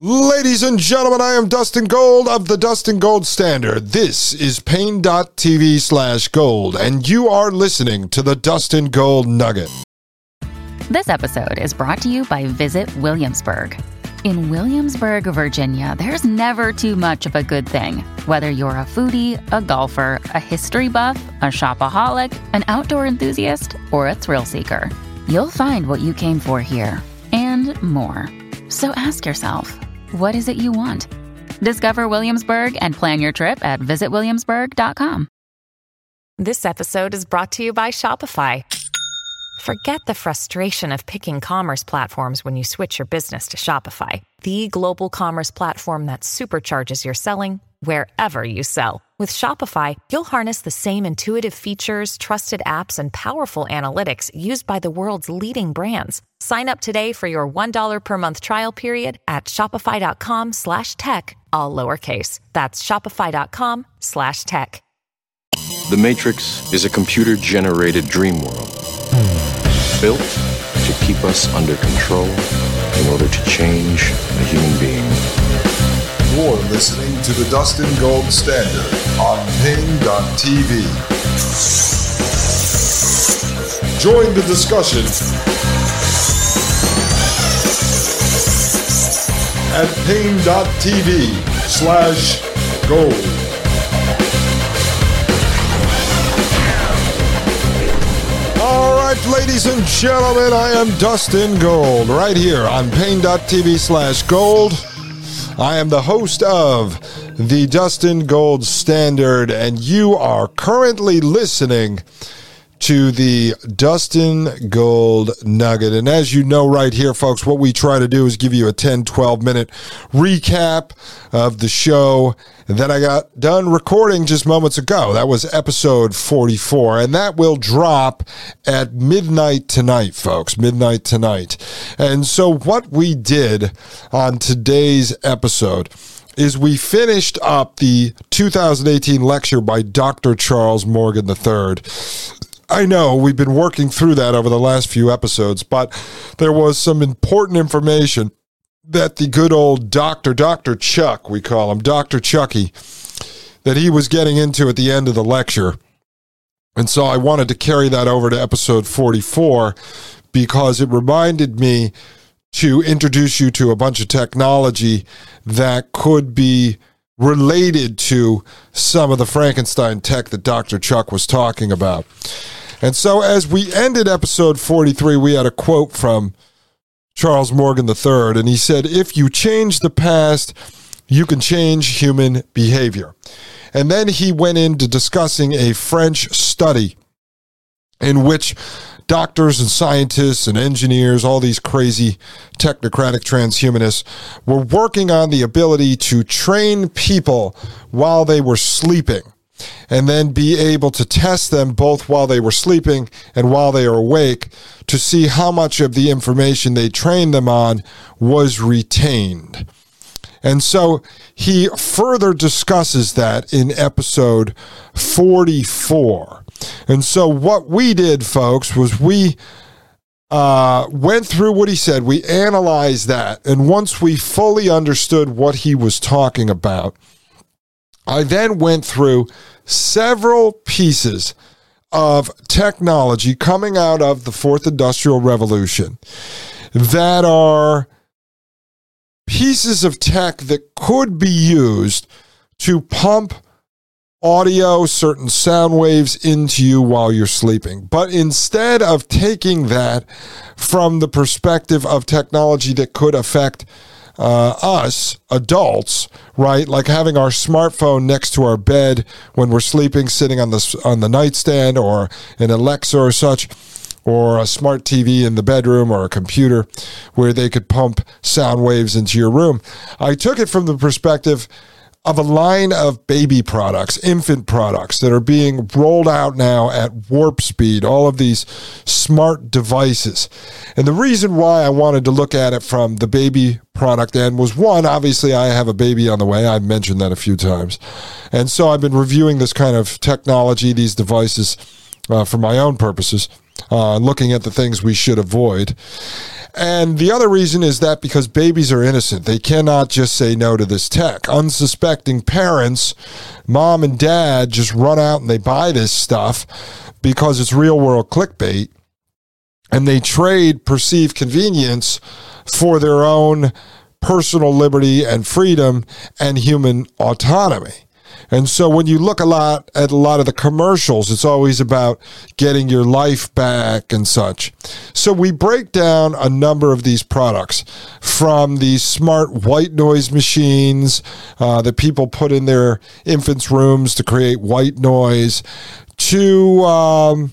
Ladies and gentlemen, I am Dustin Gold of the Dustin Gold Standard. This is Paine.tv slash gold, and you are listening to the Dustin Gold Nugget. This episode is brought to you by Visit Williamsburg. In Williamsburg, Virginia, there's never too much of a good thing. Whether you're a foodie, a golfer, a history buff, a shopaholic, an outdoor enthusiast, or a thrill seeker, you'll find what you came for here and more. So ask yourself, what is it you want? Discover Williamsburg and plan your trip at visitwilliamsburg.com. This episode is brought to you by Shopify. Forget the frustration of picking commerce platforms when you switch your business to Shopify, the global commerce platform that supercharges your selling wherever you sell. With Shopify, you'll harness the same intuitive features, trusted apps, and powerful analytics used by the world's leading brands. Sign up today for your $1 per month trial period at shopify.com slash tech, all lowercase. That's shopify.com slash tech. The Matrix is a computer generated dream world built to keep us under control in order to change a human being. You're listening to the Dustin Gold Standard on Paine.tv. Join the discussion at Paine.tv slash gold. All right, ladies and gentlemen, I am Dustin Gold right here on Paine.tv slash gold. I am the host of the Dustin Gold Standard, and you are currently listening to the Dustin Gold Nugget. And as you know, right here, folks, what we try to do is give you a 10, 12 minute recap of the show that I got done recording just moments ago. That was episode 44, and that will drop at midnight tonight, folks. Midnight tonight. And so, what we did on today's episode is we finished up the 2018 lecture by Dr. Charles Morgan III. I know we've been working through that over the last few episodes, but there was some important information that the good old Dr. Dr. Chuck, we call him, Dr. Chucky, that he was getting into at the end of the lecture. And so I wanted to carry that over to episode 44 because it reminded me to introduce you to a bunch of technology that could be related to some of the Frankenstein tech that Dr. Chuck was talking about. And so, as we ended episode 43, we had a quote from Charles Morgan III, and he said, If you change the past, you can change human behavior. And then he went into discussing a French study in which doctors and scientists and engineers, all these crazy technocratic transhumanists, were working on the ability to train people while they were sleeping and then be able to test them both while they were sleeping and while they are awake to see how much of the information they trained them on was retained. And so he further discusses that in episode 44. And so what we did, folks, was we uh, went through what he said. We analyzed that. And once we fully understood what he was talking about, I then went through several pieces of technology coming out of the fourth industrial revolution that are pieces of tech that could be used to pump audio, certain sound waves into you while you're sleeping. But instead of taking that from the perspective of technology that could affect uh, us adults, right? Like having our smartphone next to our bed when we're sleeping, sitting on the on the nightstand, or an Alexa or such, or a smart TV in the bedroom, or a computer where they could pump sound waves into your room. I took it from the perspective of a line of baby products, infant products that are being rolled out now at warp speed, all of these smart devices. And the reason why I wanted to look at it from the baby product end was one, obviously, I have a baby on the way. I've mentioned that a few times. And so I've been reviewing this kind of technology, these devices, uh, for my own purposes, uh, looking at the things we should avoid. And the other reason is that because babies are innocent, they cannot just say no to this tech. Unsuspecting parents, mom and dad, just run out and they buy this stuff because it's real world clickbait and they trade perceived convenience for their own personal liberty and freedom and human autonomy. And so when you look a lot at a lot of the commercials, it's always about getting your life back and such. So we break down a number of these products from these smart white noise machines uh, that people put in their infants' rooms to create white noise to um,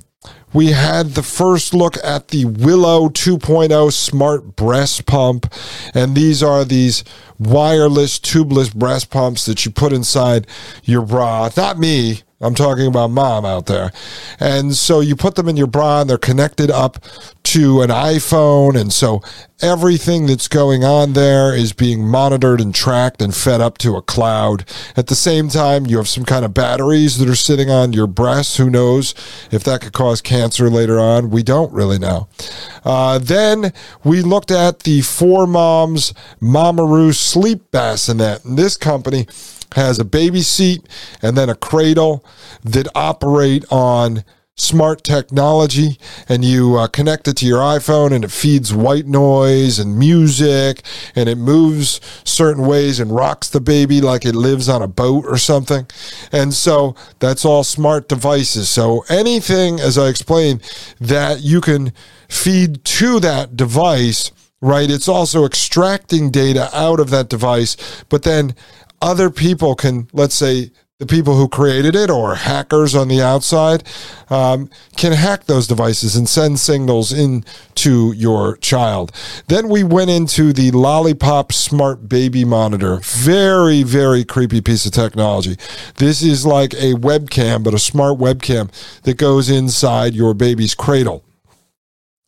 we had the first look at the Willow 2.0 smart breast pump. And these are these wireless tubeless breast pumps that you put inside your bra. Not me. I'm talking about mom out there. And so you put them in your bra and they're connected up to an iPhone. And so everything that's going on there is being monitored and tracked and fed up to a cloud. At the same time, you have some kind of batteries that are sitting on your breasts. Who knows if that could cause cancer later on? We don't really know. Uh, then we looked at the Four Moms Mamaroo sleep bassinet. And this company has a baby seat and then a cradle that operate on smart technology and you uh, connect it to your iPhone and it feeds white noise and music and it moves certain ways and rocks the baby like it lives on a boat or something. And so that's all smart devices. So anything, as I explained, that you can feed to that device right? It's also extracting data out of that device, but then other people can, let's say, the people who created it or hackers on the outside um, can hack those devices and send signals into your child. Then we went into the Lollipop Smart Baby Monitor. Very, very creepy piece of technology. This is like a webcam, but a smart webcam that goes inside your baby's cradle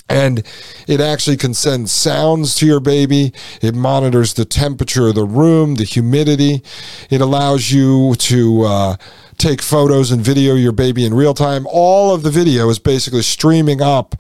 and it actually can send sounds to your baby. It monitors the temperature of the room, the humidity. It allows you to uh, take photos and video your baby in real time. All of the video is basically streaming up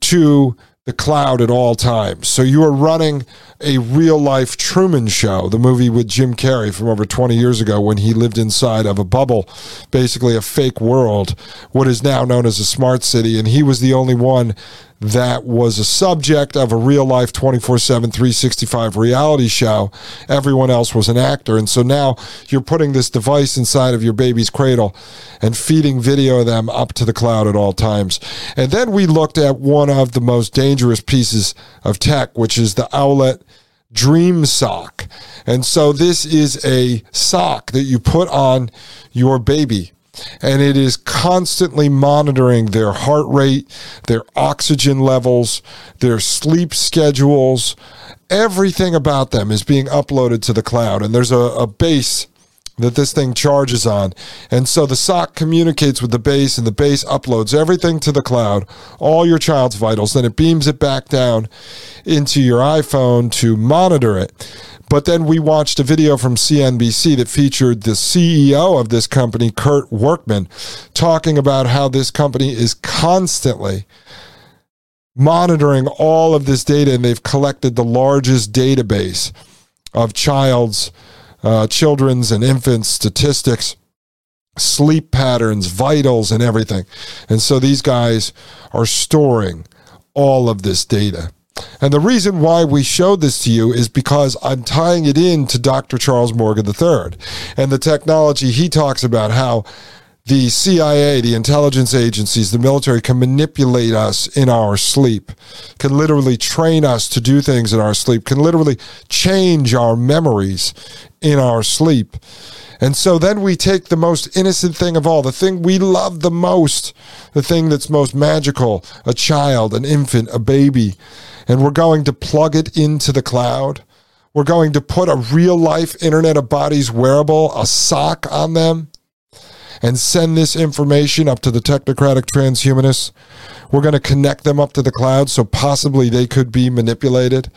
to the cloud at all times. So you are running a real life Truman Show, the movie with Jim Carrey from over 20 years ago when he lived inside of a bubble, basically a fake world, what is now known as a smart city. And he was the only one that was a subject of a real life 24 7, 365 reality show. Everyone else was an actor. And so now you're putting this device inside of your baby's cradle and feeding video of them up to the cloud at all times. And then we looked at one of the most dangerous pieces of tech, which is the Owlet Dream Sock. And so this is a sock that you put on your baby and it is constantly monitoring their heart rate, their oxygen levels, their sleep schedules. Everything about them is being uploaded to the cloud, and there's a, a base that this thing charges on. And so the sock communicates with the base, and the base uploads everything to the cloud, all your child's vitals. Then it beams it back down into your iPhone to monitor it. But then we watched a video from CNBC that featured the CEO of this company, Kurt Workman, talking about how this company is constantly monitoring all of this data and they've collected the largest database of child's uh, children's and infants statistics sleep patterns vitals and everything. And so these guys are storing all of this data and the reason why we showed this to you is because I'm tying it in to Dr. Charles Morgan III and the technology he talks about how the CIA, the intelligence agencies, the military can manipulate us in our sleep, can literally train us to do things in our sleep, can literally change our memories in our sleep. And so then we take the most innocent thing of all, the thing we love the most, the thing that's most magical, a child, an infant, a baby, and we're going to plug it into the cloud. We're going to put a real life Internet of Bodies wearable, a sock on them, and send this information up to the technocratic transhumanists. We're going to connect them up to the cloud so possibly they could be manipulated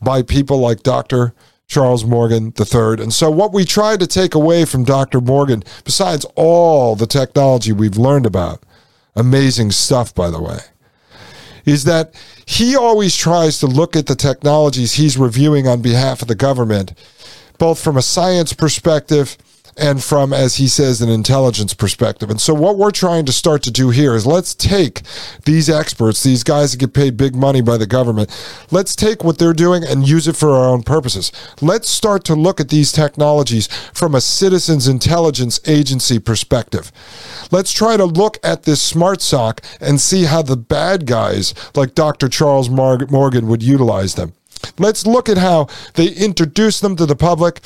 by people like Dr. Charles Morgan III. And so, what we tried to take away from Dr. Morgan, besides all the technology we've learned about, amazing stuff, by the way, is that he always tries to look at the technologies he's reviewing on behalf of the government, both from a science perspective and from, as he says, an intelligence perspective. And so, what we're trying to start to do here is let's take these experts, these guys that get paid big money by the government, let's take what they're doing and use it for our own purposes. Let's start to look at these technologies from a citizens intelligence agency perspective. Let's try to look at this smart sock and see how the bad guys like Dr. Charles Morgan would utilize them. Let's look at how they introduce them to the public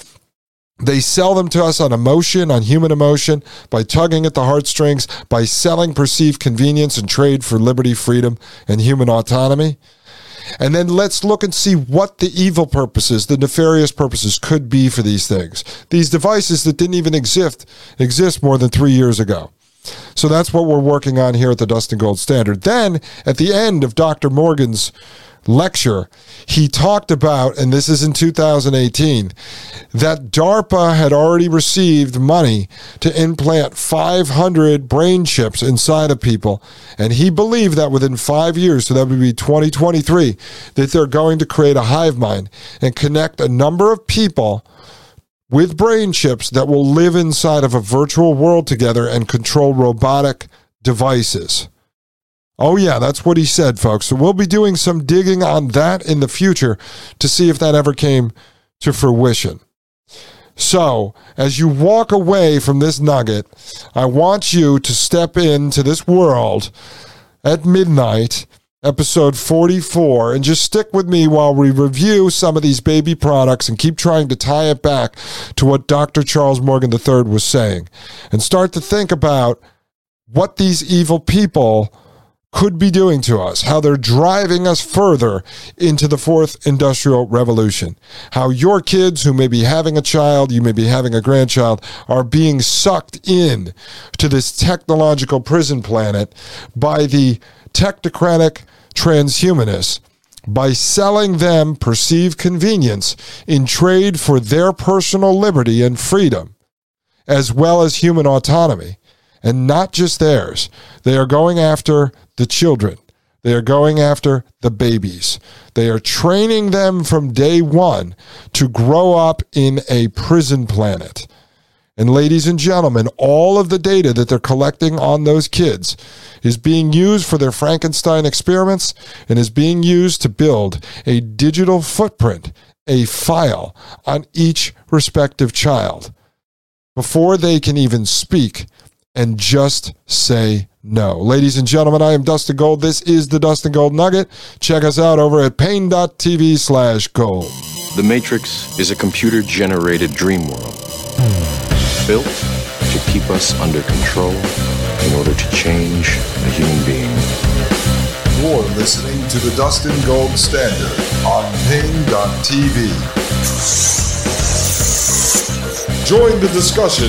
they sell them to us on emotion, on human emotion, by tugging at the heartstrings, by selling perceived convenience and trade for liberty, freedom, and human autonomy. And then let's look and see what the evil purposes, the nefarious purposes could be for these things. These devices that didn't even exist exist more than 3 years ago. So that's what we're working on here at the Dustin Gold Standard. Then at the end of Dr. Morgan's lecture, he talked about, and this is in 2018, that DARPA had already received money to implant 500 brain chips inside of people. And he believed that within five years, so that would be 2023, that they're going to create a hive mind and connect a number of people with brain chips that will live inside of a virtual world together and control robotic devices. Oh, yeah, that's what he said, folks. So we'll be doing some digging on that in the future to see if that ever came to fruition. So, as you walk away from this nugget, I want you to step into this world at midnight, episode 44, and just stick with me while we review some of these baby products and keep trying to tie it back to what Dr. Charles Morgan III was saying and start to think about what these evil people could be doing to us, how they're driving us further into the fourth industrial revolution, how your kids who may be having a child, you may be having a grandchild, are being sucked in to this technological prison planet by the technocratic transhumanists by selling them perceived convenience in trade for their personal liberty and freedom, as well as human autonomy and not just theirs. They are going after the children. They are going after the babies. They are training them from day one to grow up in a prison planet. And ladies and gentlemen, all of the data that they're collecting on those kids is being used for their Frankenstein experiments and is being used to build a digital footprint, a file on each respective child before they can even speak and just say no. Ladies and gentlemen, I am Dustin Gold. This is the Dustin Gold Nugget. Check us out over at Paine.tv slash gold. The Matrix is a computer generated dream world built to keep us under control in order to change a human being. You're listening to the Dustin Gold Standard on Paine.tv. Join the discussion